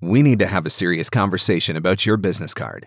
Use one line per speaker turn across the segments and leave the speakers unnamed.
we need to have a serious conversation about your business card.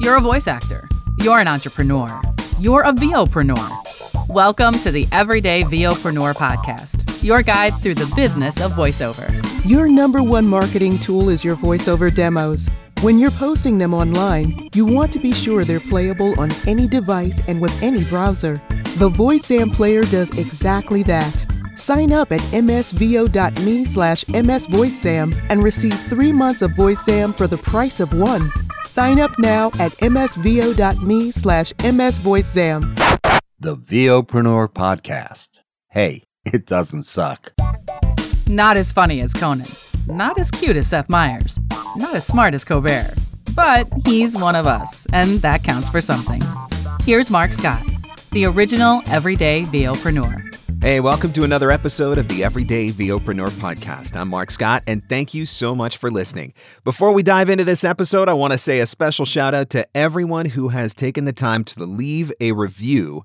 You're a voice actor. You're an entrepreneur. You're a VOpreneur. Welcome to the Everyday VOpreneur podcast, your guide through the business of voiceover.
Your number one marketing tool is your voiceover demos. When you're posting them online, you want to be sure they're playable on any device and with any browser. The VoiceZam player does exactly that. Sign up at msvo.me slash msvoicezam and receive three months of VoiceZam for the price of one. Sign up now at msvo.me slash msvoicezam.
The VOpreneur Podcast. Hey, it doesn't suck.
Not as funny as Conan. Not as cute as Seth Meyers. Not as smart as Colbert. But he's one of us, and that counts for something. Here's Marc Scott, the original everyday VOpreneur.
Hey, welcome to another episode of the Everyday VOpreneur podcast. I'm Marc Scott, and thank you so much for listening. Before we dive into this episode, I want to say a special shout out to everyone who has taken the time to leave a review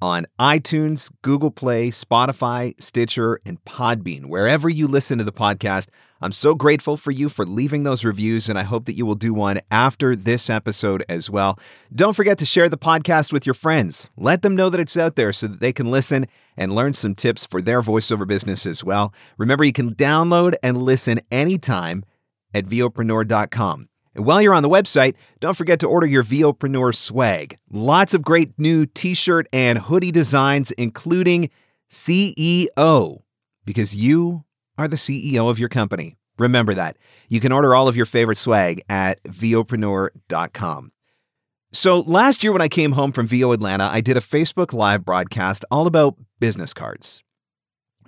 on iTunes, Google Play, Spotify, Stitcher, and Podbean. Wherever you listen to the podcast, I'm so grateful for you for leaving those reviews, and I hope that you will do one after this episode as well. Don't forget to share the podcast with your friends. Let them know that it's out there so that they can listen and learn some tips for their voiceover business as well. Remember, you can download and listen anytime at VOpreneur.com. And while you're on the website, don't forget to order your VOpreneur swag. Lots of great new t shirt and hoodie designs, including CEO, because you are the CEO of your company. Remember that. You can order all of your favorite swag at VOpreneur.com. So last year, when I came home from VO Atlanta, I did a Facebook Live broadcast all about business cards.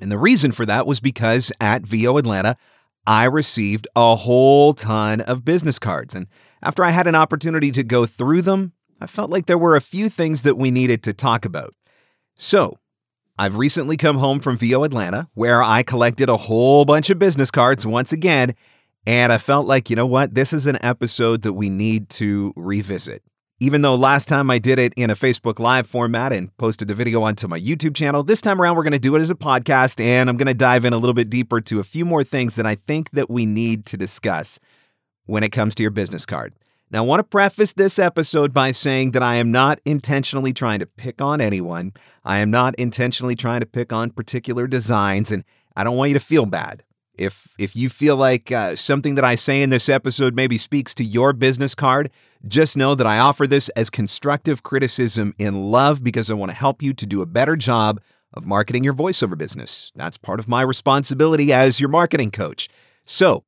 And the reason for that was because at VO Atlanta, I received a whole ton of business cards. And after I had an opportunity to go through them, I felt like there were a few things that we needed to talk about. So, I've recently come home from VO Atlanta, where I collected a whole bunch of business cards once again. And I felt like, you know what? This is an episode that we need to revisit. Even though last time I did it in a Facebook Live format and posted the video onto my YouTube channel, this time around we're going to do it as a podcast and I'm going to dive in a little bit deeper to a few more things that I think that we need to discuss when it comes to your business card. Now, I want to preface this episode by saying that I am not intentionally trying to pick on anyone. I am not intentionally trying to pick on particular designs, and I don't want you to feel bad. If if you feel like uh, something that I say in this episode maybe speaks to your business card, just know that I offer this as constructive criticism in love because I want to help you to do a better job of marketing your voiceover business. That's part of my responsibility as your marketing coach. So,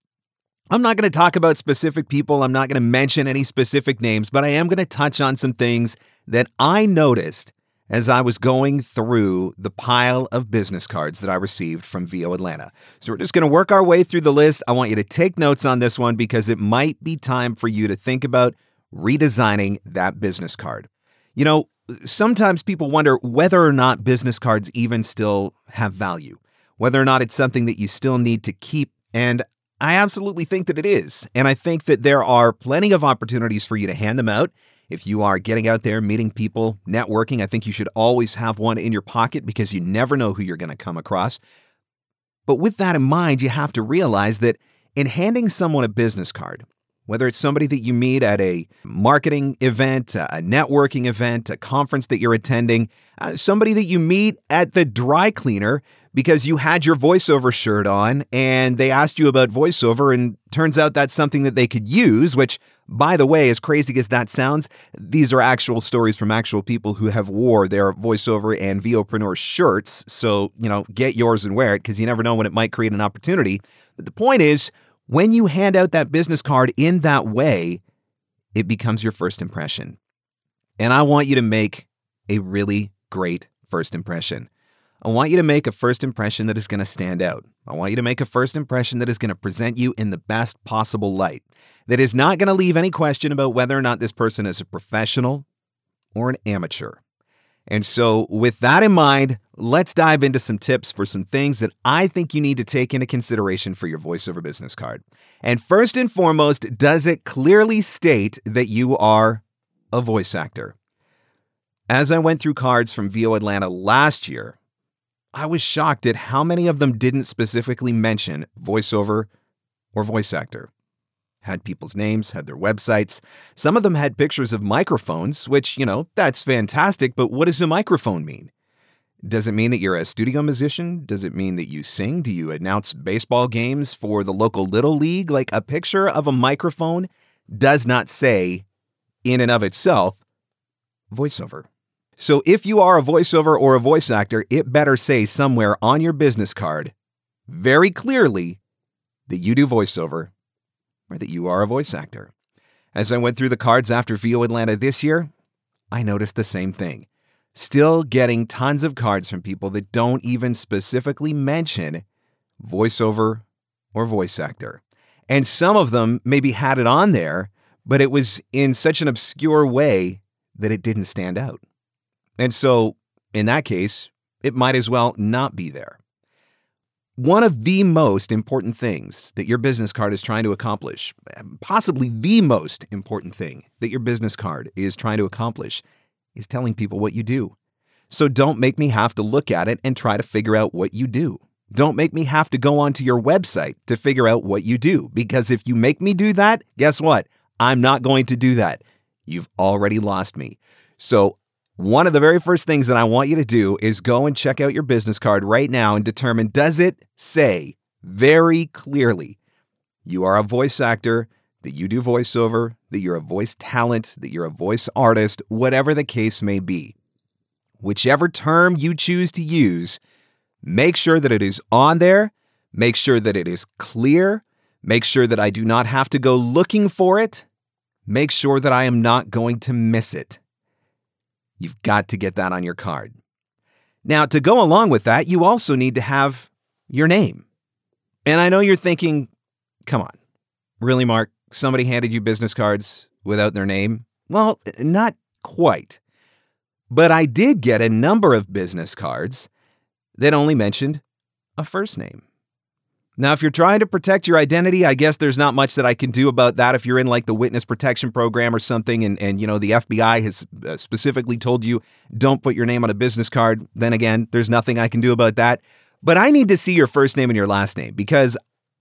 I'm not going to talk about specific people, I'm not going to mention any specific names, but I am going to touch on some things that I noticed as I was going through the pile of business cards that I received from VO Atlanta. So we're just going to work our way through the list. I want you to take notes on this one because it might be time for you to think about redesigning that business card. You know, sometimes people wonder whether or not business cards even still have value, whether or not it's something that you still need to keep. And I absolutely think that it is. And I think that there are plenty of opportunities for you to hand them out if you are getting out there, meeting people, networking, I think you should always have one in your pocket because you never know who you're going to come across. But with that in mind, you have to realize that in handing someone a business card, whether it's somebody that you meet at a marketing event, a networking event, a conference that you're attending, uh, somebody that you meet at the dry cleaner because you had your voiceover shirt on and they asked you about voiceover, and turns out that's something that they could use, which by the way, as crazy as that sounds, these are actual stories from actual people who have wore their voiceover and VOpreneur shirts. So, you know, get yours and wear it because you never know when it might create an opportunity. But the point is, when you hand out that business card in that way, it becomes your first impression. And I want you to make a really great first impression. I want you to make a first impression that is going to stand out. I want you to make a first impression that is going to present you in the best possible light, that is not going to leave any question about whether or not this person is a professional or an amateur. And so, with that in mind, let's dive into some tips for some things that I think you need to take into consideration for your voiceover business card. And first and foremost, does it clearly state that you are a voice actor? As I went through cards from VO Atlanta last year, I was shocked at how many of them didn't specifically mention voiceover or voice actor. Had people's names, had their websites. Some of them had pictures of microphones, which, you know, that's fantastic, but what does a microphone mean? Does it mean that you're a studio musician? Does it mean that you sing? Do you announce baseball games for the local little league? Like a picture of a microphone does not say, in and of itself, voiceover. So if you are a voiceover or a voice actor, it better say somewhere on your business card very clearly that you do voiceover or that you are a voice actor. As I went through the cards after VO Atlanta this year, I noticed the same thing. Still getting tons of cards from people that don't even specifically mention voiceover or voice actor. And some of them maybe had it on there, but it was in such an obscure way that it didn't stand out. And so, in that case, it might as well not be there. One of the most important things that your business card is trying to accomplish, possibly the most important thing that your business card is trying to accomplish, is telling people what you do. So don't make me have to look at it and try to figure out what you do. Don't make me have to go onto your website to figure out what you do, because if you make me do that, guess what? I'm not going to do that. You've already lost me. So, one of the very first things that I want you to do is go and check out your business card right now and determine does it say very clearly you are a voice actor, that you do voiceover, that you're a voice talent, that you're a voice artist, whatever the case may be. Whichever term you choose to use, make sure that it is on there, make sure that it is clear, make sure that I do not have to go looking for it, make sure that I am not going to miss it. You've got to get that on your card. Now, to go along with that, you also need to have your name. And I know you're thinking, come on, really, Marc? Somebody handed you business cards without their name? Well, not quite. But I did get a number of business cards that only mentioned a first name. Now, if you're trying to protect your identity, I guess there's not much that I can do about that. If you're in like the witness protection program or something, and, and you know the FBI has uh, specifically told you don't put your name on a business card, then again, there's nothing I can do about that. But I need to see your first name and your last name because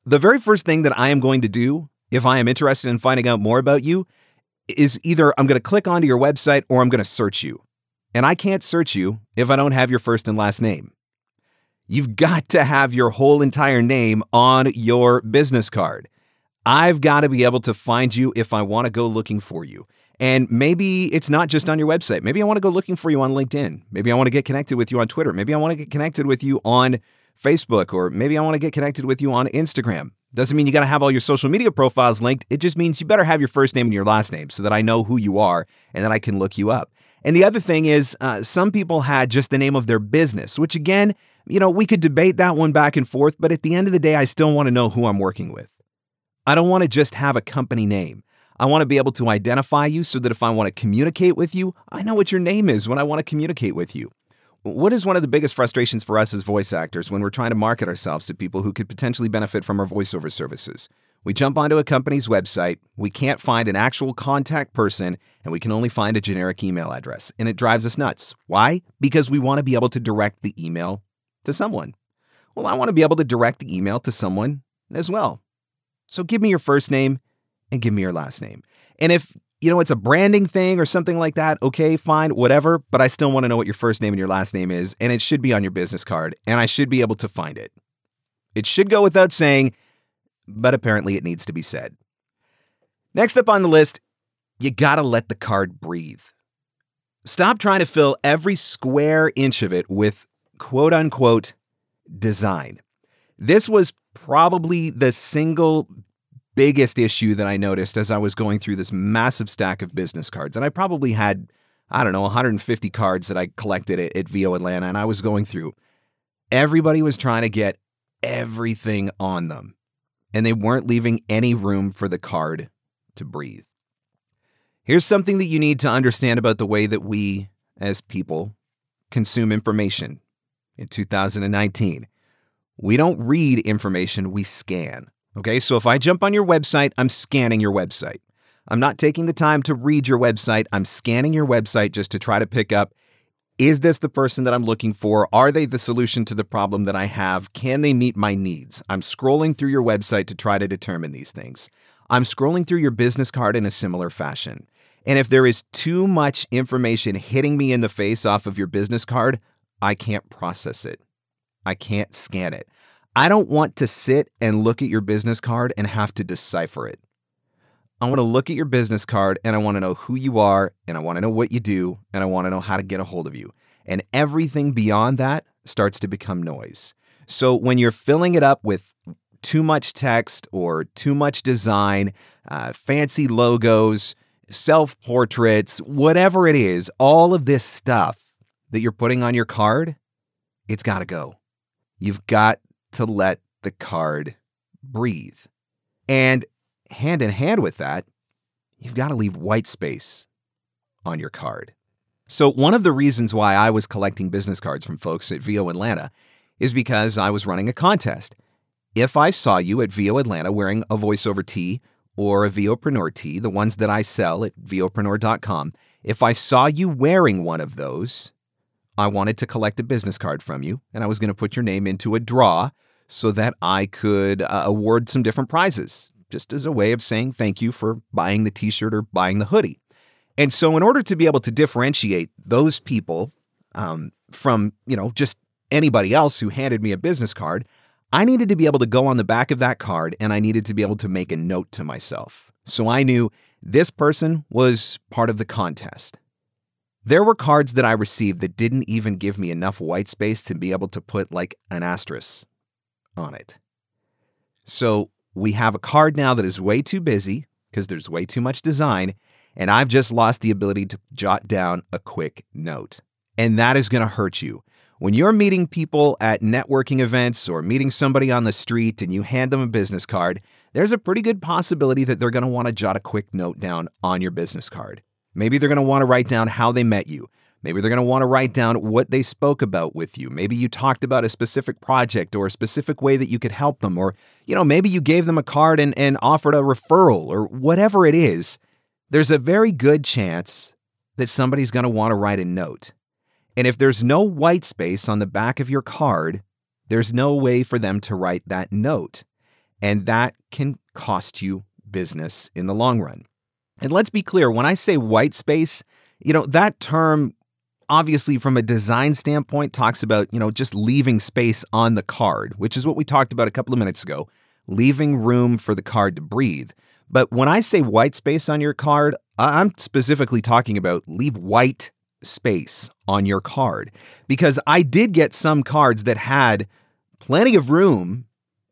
the very first thing that I am going to do if I am interested in finding out more about you is either I'm going to click onto your website or I'm going to search you. And I can't search you if I don't have your first and last name. You've got to have your whole entire name on your business card. I've got to be able to find you if I want to go looking for you. And maybe it's not just on your website. Maybe I want to go looking for you on LinkedIn. Maybe I want to get connected with you on Twitter. Maybe I want to get connected with you on Facebook, or maybe I want to get connected with you on Instagram. Doesn't mean you got to have all your social media profiles linked. It just means you better have your first name and your last name so that I know who you are and then I can look you up. And the other thing is, uh, some people had just the name of their business, which again, you know, we could debate that one back and forth, but at the end of the day, I still want to know who I'm working with. I don't want to just have a company name. I want to be able to identify you so that if I want to communicate with you, I know what your name is when I want to communicate with you. What is one of the biggest frustrations for us as voice actors when we're trying to market ourselves to people who could potentially benefit from our voiceover services? We jump onto a company's website, we can't find an actual contact person, and we can only find a generic email address. And it drives us nuts. Why? Because we want to be able to direct the email to someone. Well, I want to be able to direct the email to someone as well. So give me your first name and give me your last name. And if you know it's a branding thing or something like that, okay, fine, whatever, but I still want to know what your first name and your last name is, and it should be on your business card, and I should be able to find it. It should go without saying, but apparently it needs to be said. Next up on the list, you gotta let the card breathe. Stop trying to fill every square inch of it with quote unquote design. This was probably the single biggest issue that I noticed as I was going through this massive stack of business cards. And I probably had, I don't know, 150 cards that I collected at, at VO Atlanta, and I was going through. Everybody was trying to get everything on them, and they weren't leaving any room for the card to breathe. Here's something that you need to understand about the way that we, as people, consume information in 2019. We don't read information, we scan. Okay, so if I jump on your website, I'm scanning your website. I'm not taking the time to read your website, I'm scanning your website just to try to pick up Is this the person that I'm looking for? Are they the solution to the problem that I have? Can they meet my needs? I'm scrolling through your website to try to determine these things. I'm scrolling through your business card in a similar fashion. And if there is too much information hitting me in the face off of your business card, I can't process it. I can't scan it. I don't want to sit and look at your business card and have to decipher it. I want to look at your business card and I want to know who you are and I want to know what you do and I want to know how to get a hold of you. And everything beyond that starts to become noise. So when you're filling it up with too much text or too much design, uh, fancy logos, self portraits, whatever it is, all of this stuff that you're putting on your card, it's got to go. You've got to let the card breathe. And hand in hand with that, you've got to leave white space on your card. So, one of the reasons why I was collecting business cards from folks at VO Atlanta is because I was running a contest. If I saw you at VO Atlanta wearing a voiceover tee or a VOpreneur tee, the ones that I sell at VOpreneur.com, if I saw you wearing one of those, I wanted to collect a business card from you and I was going to put your name into a draw so that I could uh, award some different prizes just as a way of saying thank you for buying the t shirt or buying the hoodie. And so, in order to be able to differentiate those people um, from, you know, just anybody else who handed me a business card, I needed to be able to go on the back of that card and I needed to be able to make a note to myself. So I knew this person was part of the contest. There were cards that I received that didn't even give me enough white space to be able to put like an asterisk on it. So we have a card now that is way too busy because there's way too much design, and I've just lost the ability to jot down a quick note. And that is going to hurt you. When you're meeting people at networking events or meeting somebody on the street and you hand them a business card, there's a pretty good possibility that they're going to want to jot a quick note down on your business card. Maybe they're going to want to write down how they met you. Maybe they're going to want to write down what they spoke about with you. Maybe you talked about a specific project or a specific way that you could help them. Or, you know, maybe you gave them a card and, and offered a referral or whatever it is. There's a very good chance that somebody's going to want to write a note. And if there's no white space on the back of your card, there's no way for them to write that note. And that can cost you business in the long run. And let's be clear when I say white space, you know, that term obviously from a design standpoint talks about, you know, just leaving space on the card, which is what we talked about a couple of minutes ago, leaving room for the card to breathe. But when I say white space on your card, I'm specifically talking about leave white space on your card because I did get some cards that had plenty of room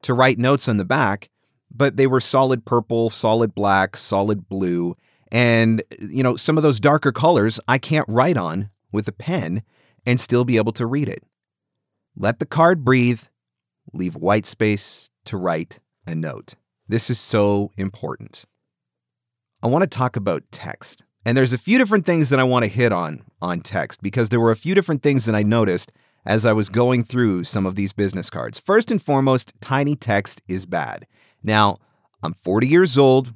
to write notes on the back, but they were solid purple, solid black, solid blue. And, you know, some of those darker colors I can't write on with a pen and still be able to read it. Let the card breathe, leave white space to write a note. This is so important. I want to talk about text. And there's a few different things that I want to hit on on text because there were a few different things that I noticed as I was going through some of these business cards. First and foremost, tiny text is bad. Now, I'm 40 years old.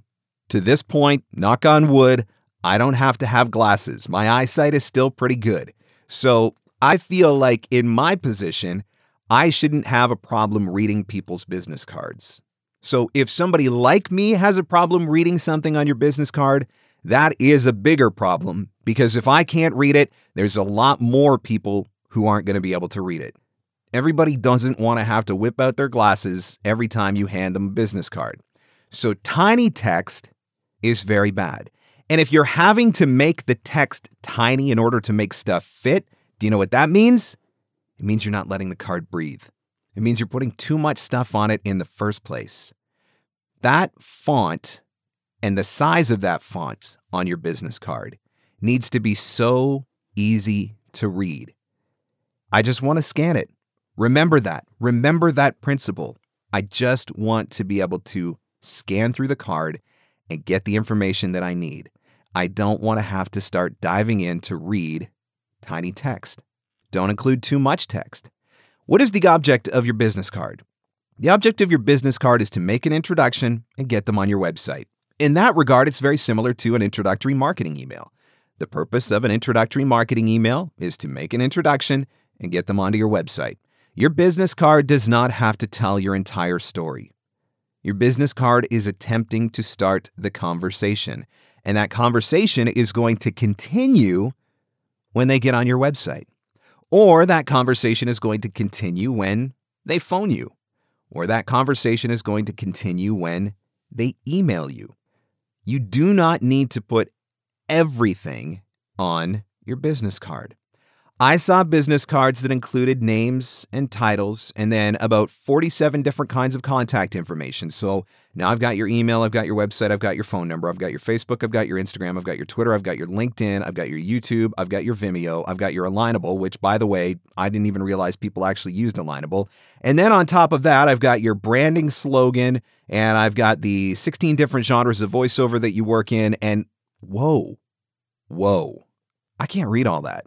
To this point, knock on wood, I don't have to have glasses. My eyesight is still pretty good. So I feel like in my position, I shouldn't have a problem reading people's business cards. So if somebody like me has a problem reading something on your business card, that is a bigger problem because if I can't read it, there's a lot more people who aren't going to be able to read it. Everybody doesn't want to have to whip out their glasses every time you hand them a business card. So tiny text is very bad. And if you're having to make the text tiny in order to make stuff fit, do you know what that means? It means you're not letting the card breathe. It means you're putting too much stuff on it in the first place. That font and the size of that font on your business card needs to be so easy to read. I just want to scan it. Remember that. Remember that principle. I just want to be able to scan through the card and get the information that I need. I don't want to have to start diving in to read tiny text. Don't include too much text. What is the object of your business card? The object of your business card is to make an introduction and get them on your website. In that regard, it's very similar to an introductory marketing email. The purpose of an introductory marketing email is to make an introduction and get them onto your website. Your business card does not have to tell your entire story. Your business card is attempting to start the conversation, and that conversation is going to continue when they get on your website. Or that conversation is going to continue when they phone you. Or that conversation is going to continue when they email you. You do not need to put everything on your business card. I saw business cards that included names and titles and then about 47 different kinds of contact information. So now I've got your email, I've got your website, I've got your phone number, I've got your Facebook, I've got your Instagram, I've got your Twitter, I've got your LinkedIn, I've got your YouTube, I've got your Vimeo, I've got your Alignable, which by the way, I didn't even realize people actually used Alignable. And then on top of that, I've got your branding slogan and I've got the 16 different genres of voiceover that you work in. And whoa, whoa, I can't read all that.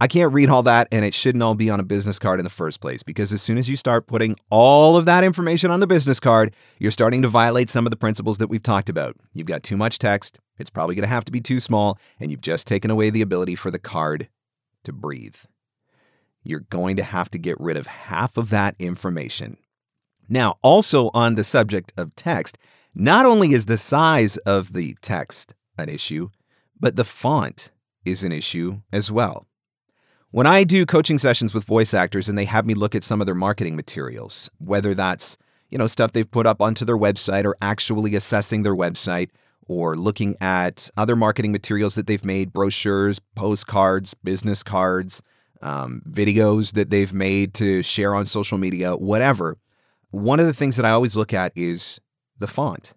I can't read all that, and it shouldn't all be on a business card in the first place because as soon as you start putting all of that information on the business card, you're starting to violate some of the principles that we've talked about. You've got too much text, it's probably going to have to be too small, and you've just taken away the ability for the card to breathe. You're going to have to get rid of half of that information. Now, also on the subject of text, not only is the size of the text an issue, but the font is an issue as well. When I do coaching sessions with voice actors and they have me look at some of their marketing materials, whether that's, you know, stuff they've put up onto their website or actually assessing their website or looking at other marketing materials that they've made, brochures, postcards, business cards, um, videos that they've made to share on social media, whatever. One of the things that I always look at is the font.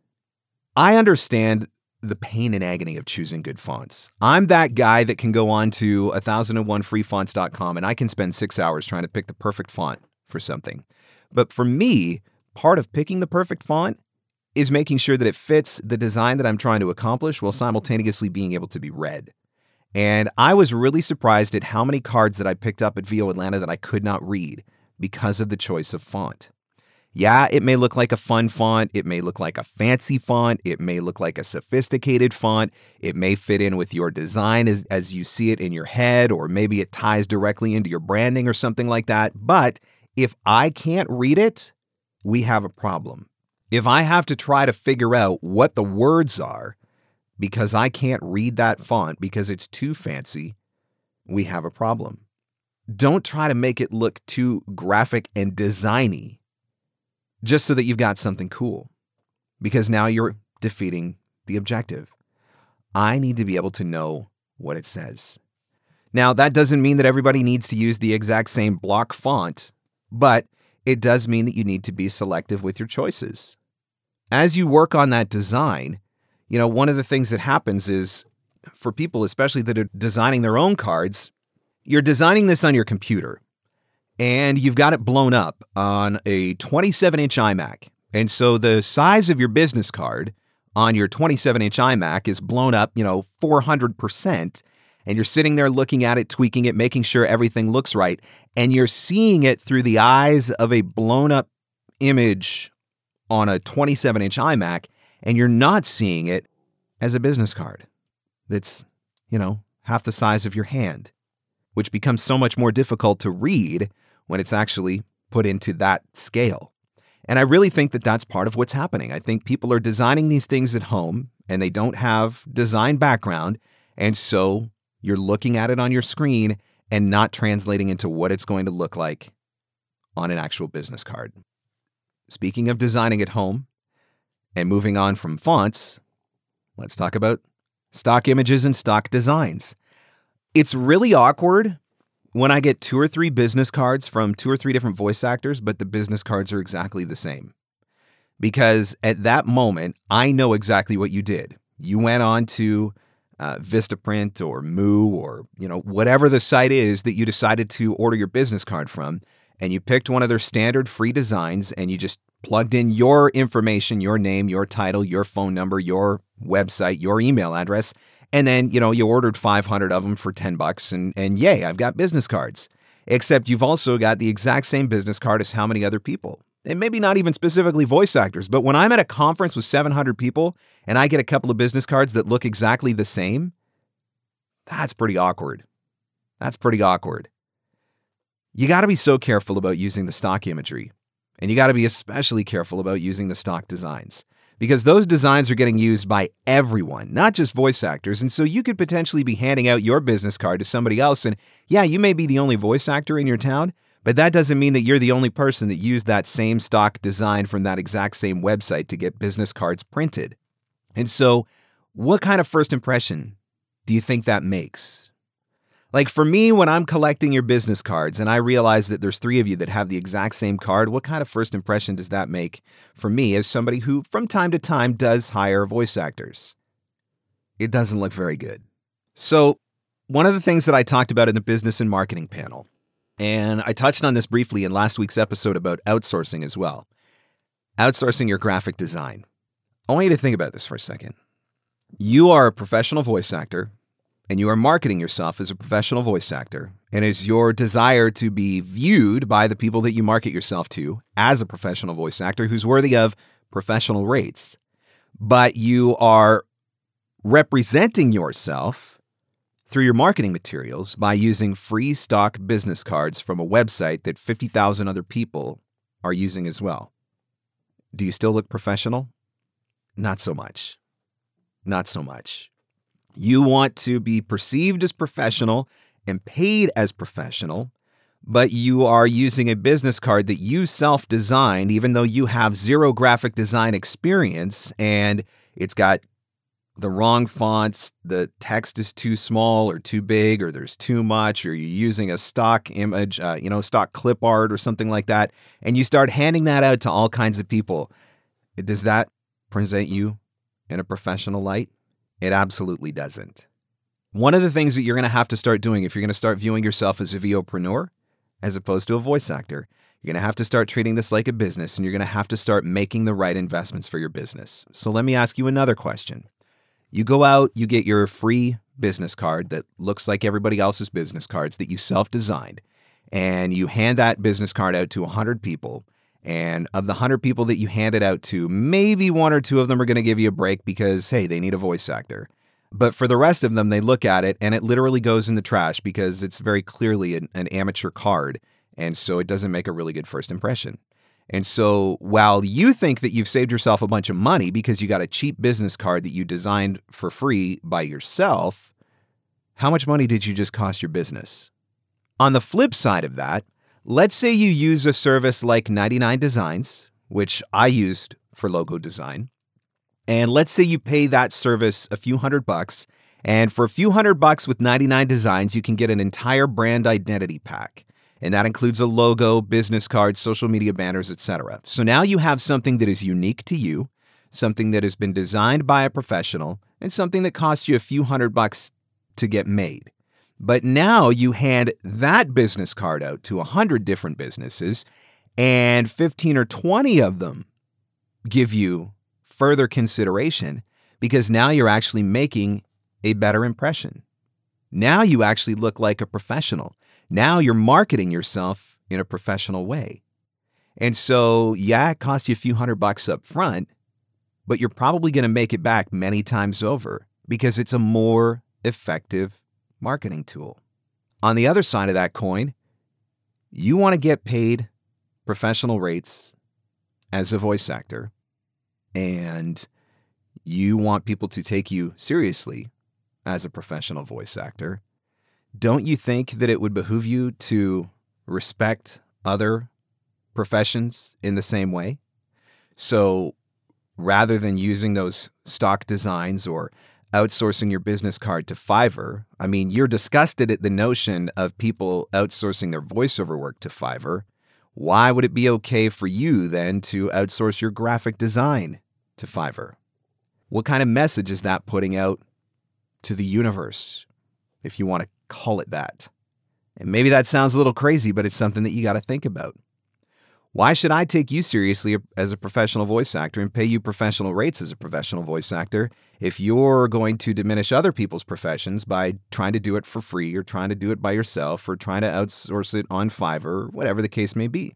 I understand the pain and agony of choosing good fonts. I'm that guy that can go on to 1001freefonts.com and I can spend six hours trying to pick the perfect font for something. But for me, part of picking the perfect font is making sure that it fits the design that I'm trying to accomplish while simultaneously being able to be read. And I was really surprised at how many cards that I picked up at VO Atlanta that I could not read because of the choice of font. Yeah, it may look like a fun font. It may look like a fancy font. It may look like a sophisticated font. It may fit in with your design as, as you see it in your head, or maybe it ties directly into your branding or something like that. But if I can't read it, we have a problem. If I have to try to figure out what the words are because I can't read that font because it's too fancy, we have a problem. Don't try to make it look too graphic and designy just so that you've got something cool. Because now you're defeating the objective. I need to be able to know what it says. Now, that doesn't mean that everybody needs to use the exact same block font, but it does mean that you need to be selective with your choices. As you work on that design, you know, one of the things that happens is for people, especially that are designing their own cards, you're designing this on your computer and you've got it blown up on a 27 inch iMac. And so the size of your business card on your 27 inch iMac is blown up, you know, 400%. And you're sitting there looking at it, tweaking it, making sure everything looks right. And you're seeing it through the eyes of a blown up image on a 27 inch iMac. And you're not seeing it as a business card that's, you know, half the size of your hand, which becomes so much more difficult to read when it's actually put into that scale. And I really think that that's part of what's happening. I think people are designing these things at home and they don't have design background. And so you're looking at it on your screen and not translating into what it's going to look like on an actual business card. Speaking of designing at home and moving on from fonts, let's talk about stock images and stock designs. It's really awkward when I get two or three business cards from two or three different voice actors, but the business cards are exactly the same. Because at that moment, I know exactly what you did. You went on to uh, Vistaprint or Moo or you know whatever the site is that you decided to order your business card from, and you picked one of their standard free designs and you just plugged in your information, your name, your title, your phone number, your website, your email address, and then, you know, you ordered 500 of them for 10 bucks and and yay, I've got business cards. Except you've also got the exact same business card as how many other people? And maybe not even specifically voice actors, but when I'm at a conference with 700 people and I get a couple of business cards that look exactly the same, That's pretty awkward. That's pretty awkward. You got to be so careful about using the stock imagery, and you got to be especially careful about using the stock designs because those designs are getting used by everyone, not just voice actors. And so you could potentially be handing out your business card to somebody else. And yeah, you may be the only voice actor in your town, but that doesn't mean that you're the only person that used that same stock design from that exact same website to get business cards printed. And so, what kind of first impression do you think that makes? Like for me, when I'm collecting your business cards and I realize that there's three of you that have the exact same card, what kind of first impression does that make for me as somebody who from time to time does hire voice actors? It doesn't look very good. So, one of the things that I talked about in the business and marketing panel, and I touched on this briefly in last week's episode about outsourcing as well outsourcing your graphic design. I want you to think about this for a second. You are a professional voice actor and you are marketing yourself as a professional voice actor, and is your desire to be viewed by the people that you market yourself to as a professional voice actor who's worthy of professional rates, but you are representing yourself through your marketing materials by using free stock business cards from a website that 50,000 other people are using as well. Do you still look professional? Not so much. Not so much. You want to be perceived as professional and paid as professional, but you are using a business card that you self designed, even though you have zero graphic design experience and it's got the wrong fonts, the text is too small or too big, or there's too much, or you're using a stock image, uh, you know, stock clip art or something like that, and you start handing that out to all kinds of people. Does that present you in a professional light? It absolutely doesn't. One of the things that you're going to have to start doing if you're going to start viewing yourself as a VOpreneur as opposed to a voice actor, you're going to have to start treating this like a business and you're going to have to start making the right investments for your business. So let me ask you another question. You go out, you get your free business card that looks like everybody else's business cards that you self designed, and you hand that business card out to 100 people. And of the 100 people that you hand it out to, maybe one or two of them are going to give you a break because, hey, they need a voice actor. But for the rest of them, they look at it and it literally goes in the trash because it's very clearly an, an amateur card. And so it doesn't make a really good first impression. And so while you think that you've saved yourself a bunch of money because you got a cheap business card that you designed for free by yourself, how much money did you just cost your business? On the flip side of that, Let's say you use a service like 99 Designs, which I used for logo design. And let's say you pay that service a few hundred bucks. And for a few hundred bucks with 99 Designs, you can get an entire brand identity pack. And that includes a logo, business cards, social media banners, etc. So now you have something that is unique to you, something that has been designed by a professional, and something that costs you a few hundred bucks to get made. But now you hand that business card out to 100 different businesses, and 15 or 20 of them give you further consideration because now you're actually making a better impression. Now you actually look like a professional. Now you're marketing yourself in a professional way. And so, yeah, it costs you a few hundred bucks up front, but you're probably going to make it back many times over because it's a more effective marketing tool. On the other side of that coin, you want to get paid professional rates as a voice actor, and you want people to take you seriously as a professional voice actor. Don't you think that it would behoove you to respect other professions in the same way? So rather than using those stock designs or outsourcing your business card to Fiverr. I mean, you're disgusted at the notion of people outsourcing their voiceover work to Fiverr. Why would it be okay for you then to outsource your graphic design to Fiverr? What kind of message is that putting out to the universe, if you want to call it that? And maybe that sounds a little crazy, but it's something that you got to think about. Why should I take you seriously as a professional voice actor and pay you professional rates as a professional voice actor if you're going to diminish other people's professions by trying to do it for free or trying to do it by yourself or trying to outsource it on Fiverr whatever the case may be?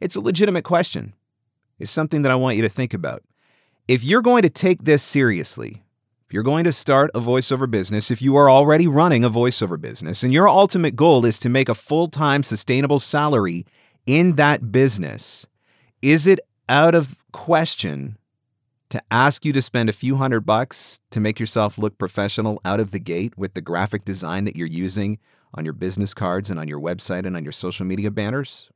It's a legitimate question. It's something that I want you to think about. If you're going to take this seriously, If you're going to start a voiceover business, if you are already running a voiceover business, and your ultimate goal is to make a full time sustainable salary in that business, is it out of question to ask you to spend a few hundred bucks to make yourself look professional out of the gate with the graphic design that you're using on your business cards and on your website and on your social media banners?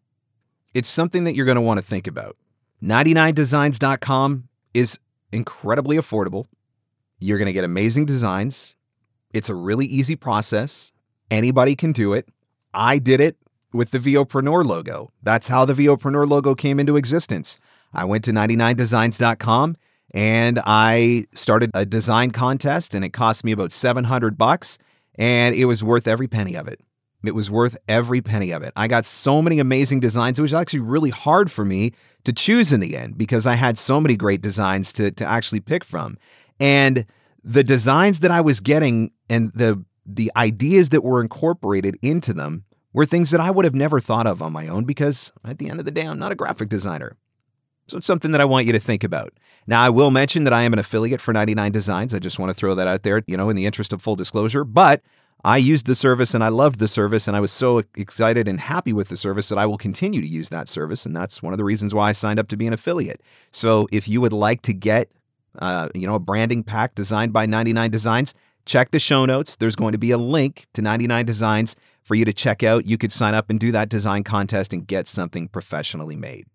It's something that you're going to want to think about. 99designs.com is incredibly affordable. You're going to get amazing designs. It's a really easy process. Anybody can do it. I did it with the VOpreneur logo. That's how the VOpreneur logo came into existence. I went to 99designs.com and I started a design contest and it cost me about 700 bucks and it was worth every penny of it. It was worth every penny of it. I got so many amazing designs. It was actually really hard for me to choose in the end because I had so many great designs to, to actually pick from. And the designs that I was getting and the the ideas that were incorporated into them were things that I would have never thought of on my own because at the end of the day, I'm not a graphic designer. So it's something that I want you to think about. Now, I will mention that I am an affiliate for 99 Designs. I just want to throw that out there, you know, in the interest of full disclosure. But I used the service and I loved the service and I was so excited and happy with the service that I will continue to use that service. And that's one of the reasons why I signed up to be an affiliate. So if you would like to get, uh, you know, a branding pack designed by 99 Designs, check the show notes. There's going to be a link to 99 Designs for you to check out. You could sign up and do that design contest and get something professionally made.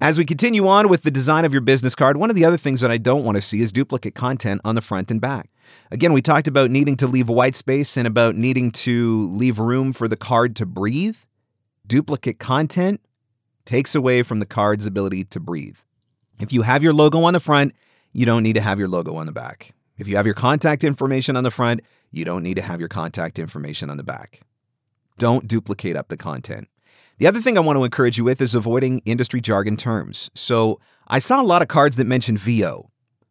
As we continue on with the design of your business card, one of the other things that I don't want to see is duplicate content on the front and back. Again, we talked about needing to leave white space and about needing to leave room for the card to breathe. Duplicate content takes away from the card's ability to breathe. If you have your logo on the front, you don't need to have your logo on the back. If you have your contact information on the front, you don't need to have your contact information on the back. Don't duplicate up the content. The other thing I want to encourage you with is avoiding industry jargon terms. So I saw a lot of cards that mention VO,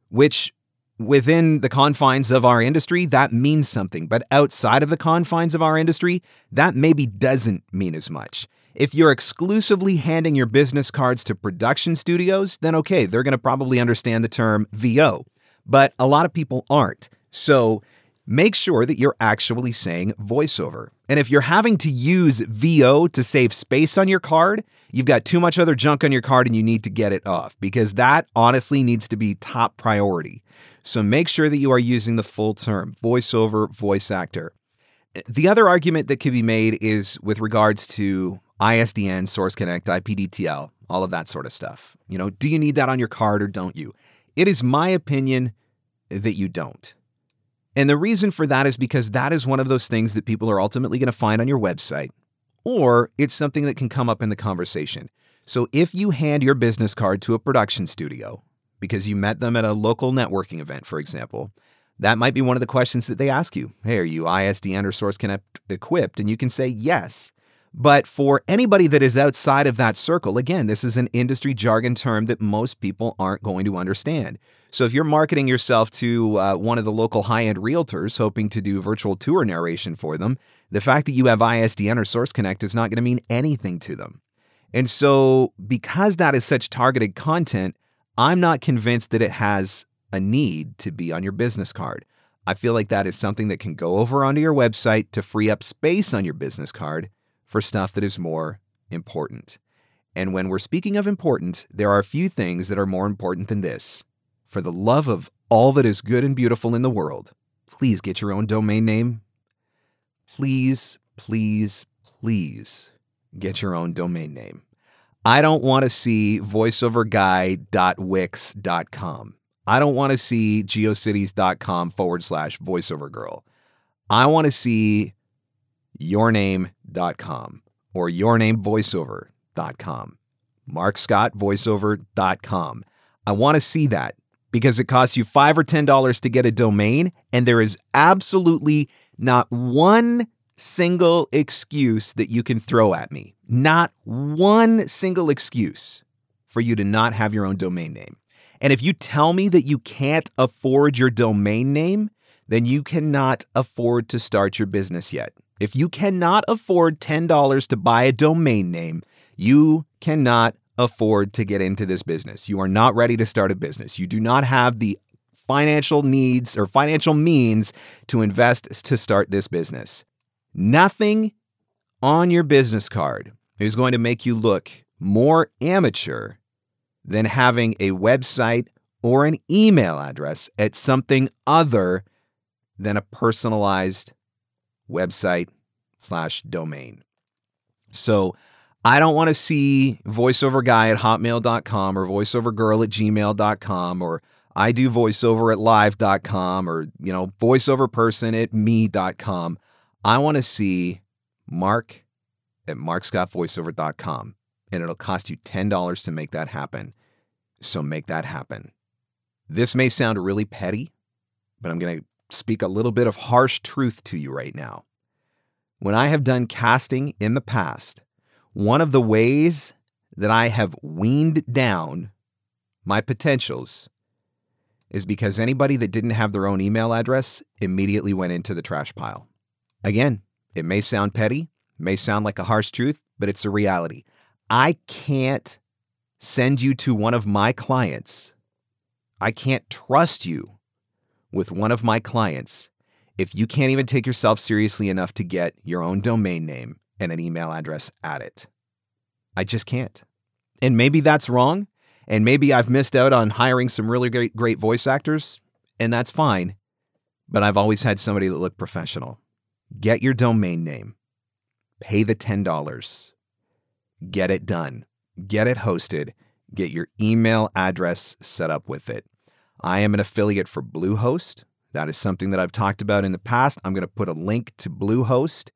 which within the confines of our industry, that means something. But outside of the confines of our industry, that maybe doesn't mean as much. If you're exclusively handing your business cards to production studios, then okay, they're going to probably understand the term VO. But a lot of people aren't. So make sure that you're actually saying voiceover. And if you're having to use VO to save space on your card, you've got too much other junk on your card and you need to get it off because that honestly needs to be top priority. So make sure that you are using the full term voiceover, voice actor. The other argument that could be made is with regards to ISDN, Source Connect, IPDTL, all of that sort of stuff. You know, do you need that on your card or don't you? It is my opinion that you don't. And the reason for that is because that is one of those things that people are ultimately going to find on your website, or it's something that can come up in the conversation. So if you hand your business card to a production studio because you met them at a local networking event, for example, that might be one of the questions that they ask you. Hey, are you ISDN or Source Connect equipped? And you can say yes. But for anybody that is outside of that circle, again, this is an industry jargon term that most people aren't going to understand. So if you're marketing yourself to uh, one of the local high end realtors hoping to do virtual tour narration for them, the fact that you have ISDN or Source Connect is not going to mean anything to them. And so, because that is such targeted content, I'm not convinced that it has a need to be on your business card. I feel like that is something that can go over onto your website to free up space on your business card for stuff that is more important. And when we're speaking of important, there are a few things that are more important than this. For the love of all that is good and beautiful in the world, please get your own domain name. Please, please, please get your own domain name. I don't want to see voiceoverguy.wix.com. I don't want to see geocities.com forward slash voiceovergirl. I want to see yourname.com or yournamevoiceover.com. marcscottvoiceover.com. I want to see that because it costs you 5 or $10 to get a domain and there is absolutely not one single excuse that you can throw at me. Not one single excuse for you to not have your own domain name. And if you tell me that you can't afford your domain name, then you cannot afford to start your business yet. If you cannot afford $10 to buy a domain name, you cannot afford to get into this business. You are not ready to start a business. You do not have the financial needs or financial means to invest to start this business. Nothing on your business card is going to make you look more amateur than having a website or an email address at something other than a personalized website slash domain. So I don't want to see voiceover guy at hotmail.com or voiceover girl at gmail.com or I do voiceover at live.com or, you know, voiceover person at me.com. I want to see Marc at marcscottvoiceover.com and it'll cost you $10 to make that happen. So make that happen. This may sound really petty, but I'm going to speak a little bit of harsh truth to you right now. When I have done casting in the past, one of the ways that I have weaned down my potentials is because anybody that didn't have their own email address immediately went into the trash pile. Again, it may sound petty, may sound like a harsh truth, but it's a reality. I can't send you to one of my clients. I can't trust you with one of my clients if you can't even take yourself seriously enough to get your own domain name and an email address at it. I just can't. And maybe that's wrong. And maybe I've missed out on hiring some really great, great voice actors, and that's fine. But I've always had somebody that looked professional. Get your domain name, pay the $10, get it done, get it hosted, get your email address set up with it. I am an affiliate for Bluehost. That is something that I've talked about in the past. I'm going to put a link to Bluehost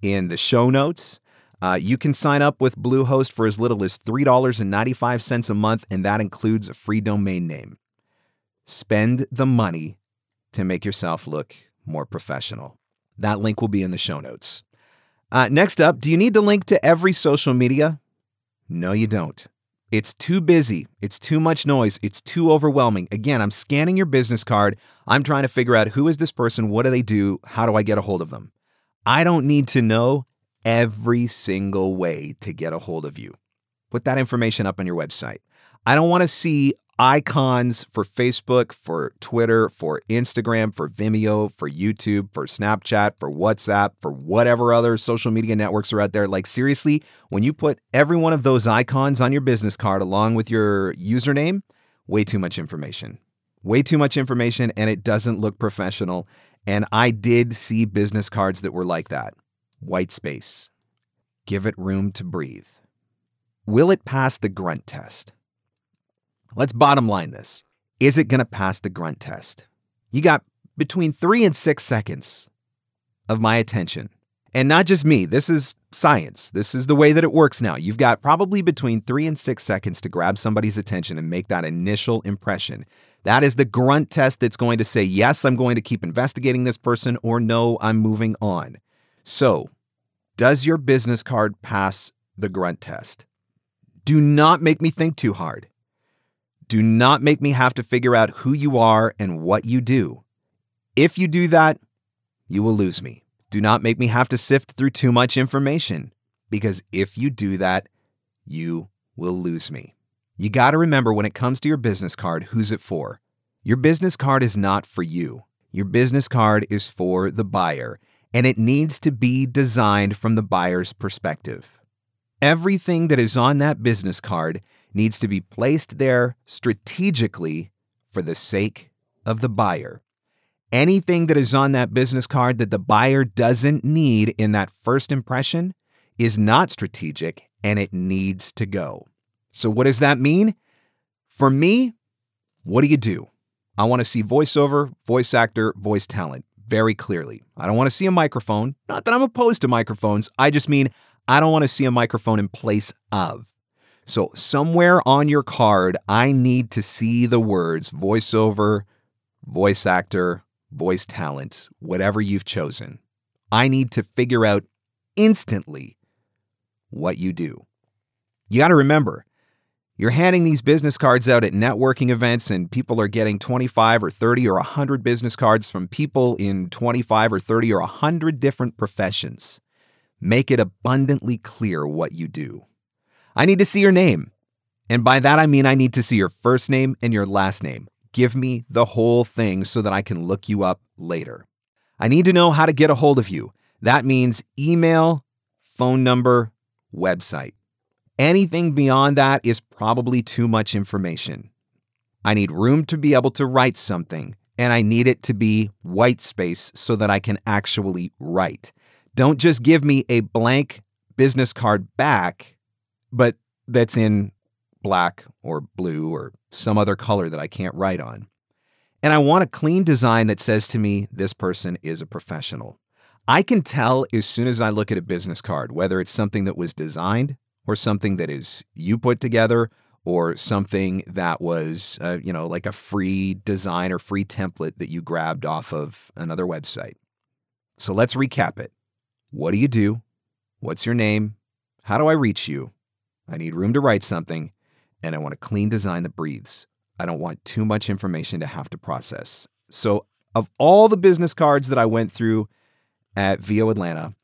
in the show notes. Uh, you can sign up with Bluehost for as little as $3.95 a month, and that includes a free domain name. Spend the money to make yourself look more professional. That link will be in the show notes. Uh, next up, do you need to link to every social media? No, you don't. It's too busy. It's too much noise. It's too overwhelming. Again, I'm scanning your business card. I'm trying to figure out who is this person? What do they do? How do I get a hold of them? I don't need to know every single way to get a hold of you. Put that information up on your website. I don't want to see icons for Facebook, for Twitter, for Instagram, for Vimeo, for YouTube, for Snapchat, for WhatsApp, for whatever other social media networks are out there. Like, seriously, when you put every one of those icons on your business card along with your username, way too much information. Way too much information, and it doesn't look professional. And I did see business cards that were like that white space. Give it room to breathe. Will it pass the grunt test? Let's bottom line this. Is it going to pass the grunt test? You got between three and six seconds of my attention. And not just me, this is science. This is the way that it works now. You've got probably between three and six seconds to grab somebody's attention and make that initial impression. That is the grunt test that's going to say, yes, I'm going to keep investigating this person, or no, I'm moving on. So, does your business card pass the grunt test? Do not make me think too hard. Do not make me have to figure out who you are and what you do. If you do that, you will lose me. Do not make me have to sift through too much information, because if you do that, you will lose me. You got to remember when it comes to your business card, who's it for? Your business card is not for you. Your business card is for the buyer, and it needs to be designed from the buyer's perspective. Everything that is on that business card needs to be placed there strategically for the sake of the buyer. Anything that is on that business card that the buyer doesn't need in that first impression is not strategic and it needs to go. So, what does that mean? For me, what do you do? I want to see voiceover, voice actor, voice talent very clearly. I don't want to see a microphone. Not that I'm opposed to microphones. I just mean I don't want to see a microphone in place of. So, somewhere on your card, I need to see the words voiceover, voice actor, voice talent, whatever you've chosen. I need to figure out instantly what you do. You got to remember, you're handing these business cards out at networking events, and people are getting 25 or 30 or 100 business cards from people in 25 or 30 or 100 different professions. Make it abundantly clear what you do. I need to see your name. And by that, I mean I need to see your first name and your last name. Give me the whole thing so that I can look you up later. I need to know how to get a hold of you. That means email, phone number, website. Anything beyond that is probably too much information. I need room to be able to write something, and I need it to be white space so that I can actually write. Don't just give me a blank business card back, but that's in black or blue or some other color that I can't write on. And I want a clean design that says to me, this person is a professional. I can tell as soon as I look at a business card whether it's something that was designed or something that is you put together or something that was, uh, you know, like a free design or free template that you grabbed off of another website. So let's recap it. What do you do? What's your name? How do I reach you? I need room to write something, and I want a clean design that breathes. I don't want too much information to have to process. So, of all the business cards that I went through at VO Atlanta.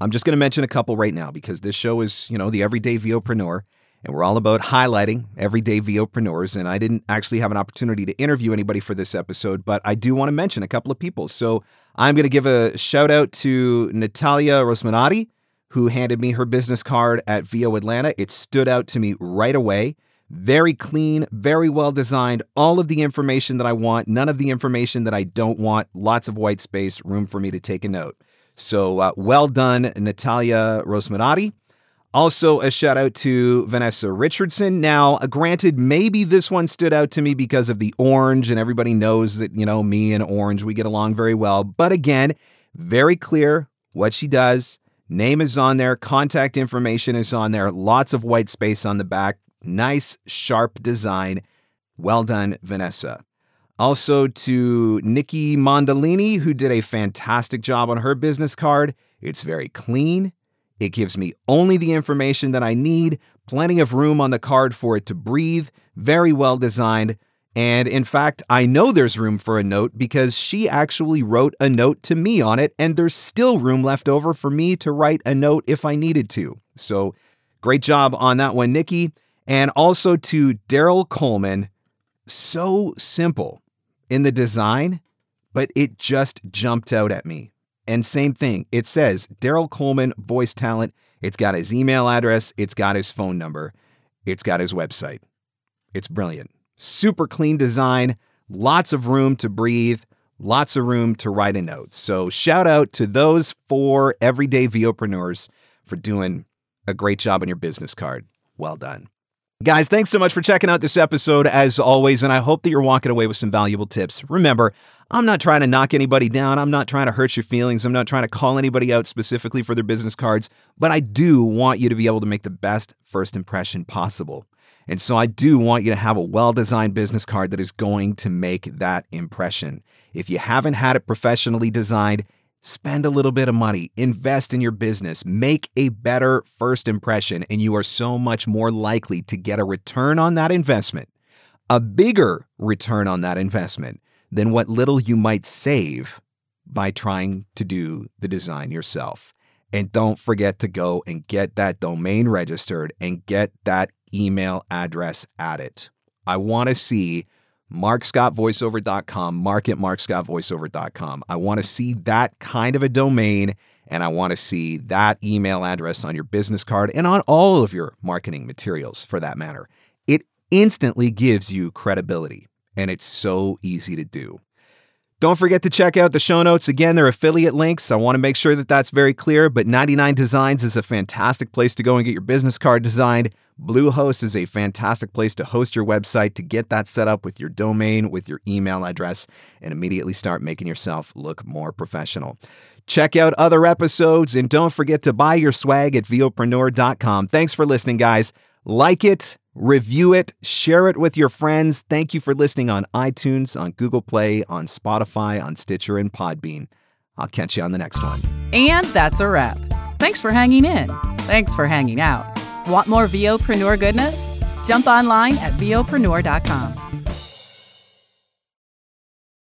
I'm just going to mention a couple right now because this show is, you know, the everyday VOpreneur, and we're all about highlighting everyday VOpreneurs. And I didn't actually have an opportunity to interview anybody for this episode, but I do want to mention a couple of people. So I'm going to give a shout out to Natalia Rosmanati, who handed me her business card at VO Atlanta. It stood out to me right away. Very clean, very well designed, all of the information that I want, none of the information that I don't want, lots of white space, room for me to take a note. So uh, well done, Natalia Rosmanati. Also, a shout out to Vanessa Richardson. Now, uh, granted, maybe this one stood out to me because of the orange, and everybody knows that, you know, me and orange, we get along very well. But again, very clear what she does. Name is on there, contact information is on there, lots of white space on the back. Nice, sharp design. Well done, Vanessa. Also to Nikki Mondolini, who did a fantastic job on her business card. It's very clean. It gives me only the information that I need, plenty of room on the card for it to breathe, very well designed. And in fact, I know there's room for a note because she actually wrote a note to me on it, and there's still room left over for me to write a note if I needed to. So great job on that one, Nikki and also to Daryl Coleman. So simple in the design, but it just jumped out at me. And same thing, it says Daryl Coleman, voice talent. It's got his email address, it's got his phone number, it's got his website. It's brilliant. Super clean design, lots of room to breathe, lots of room to write a note. So, shout out to those four everyday VOpreneurs for doing a great job on your business card. Well done. Guys, thanks so much for checking out this episode as always, and I hope that you're walking away with some valuable tips. Remember, I'm not trying to knock anybody down. I'm not trying to hurt your feelings. I'm not trying to call anybody out specifically for their business cards, but I do want you to be able to make the best first impression possible. And so I do want you to have a well designed business card that is going to make that impression. If you haven't had it professionally designed, Spend a little bit of money, invest in your business, make a better first impression, and you are so much more likely to get a return on that investment, a bigger return on that investment than what little you might save by trying to do the design yourself. And don't forget to go and get that domain registered and get that email address at it. I want to see marcscottvoiceover.com, marc at marcscottvoiceover.com. I want to see that kind of a domain and I want to see that email address on your business card and on all of your marketing materials for that matter. It instantly gives you credibility and it's so easy to do. Don't forget to check out the show notes. Again, they're affiliate links. I want to make sure that that's very clear, but 99 Designs is a fantastic place to go and get your business card designed. Bluehost is a fantastic place to host your website, to get that set up with your domain, with your email address, and immediately start making yourself look more professional. Check out other episodes and don't forget to buy your swag at VOpreneur.com. Thanks for listening, guys. Like it, review it, share it with your friends. Thank you for listening on iTunes, on Google Play, on Spotify, on Stitcher, and Podbean. I'll catch you on the next one.
And that's a wrap. Thanks for hanging in. Thanks for hanging out. Want more VOpreneur goodness? Jump online at VOpreneur.com.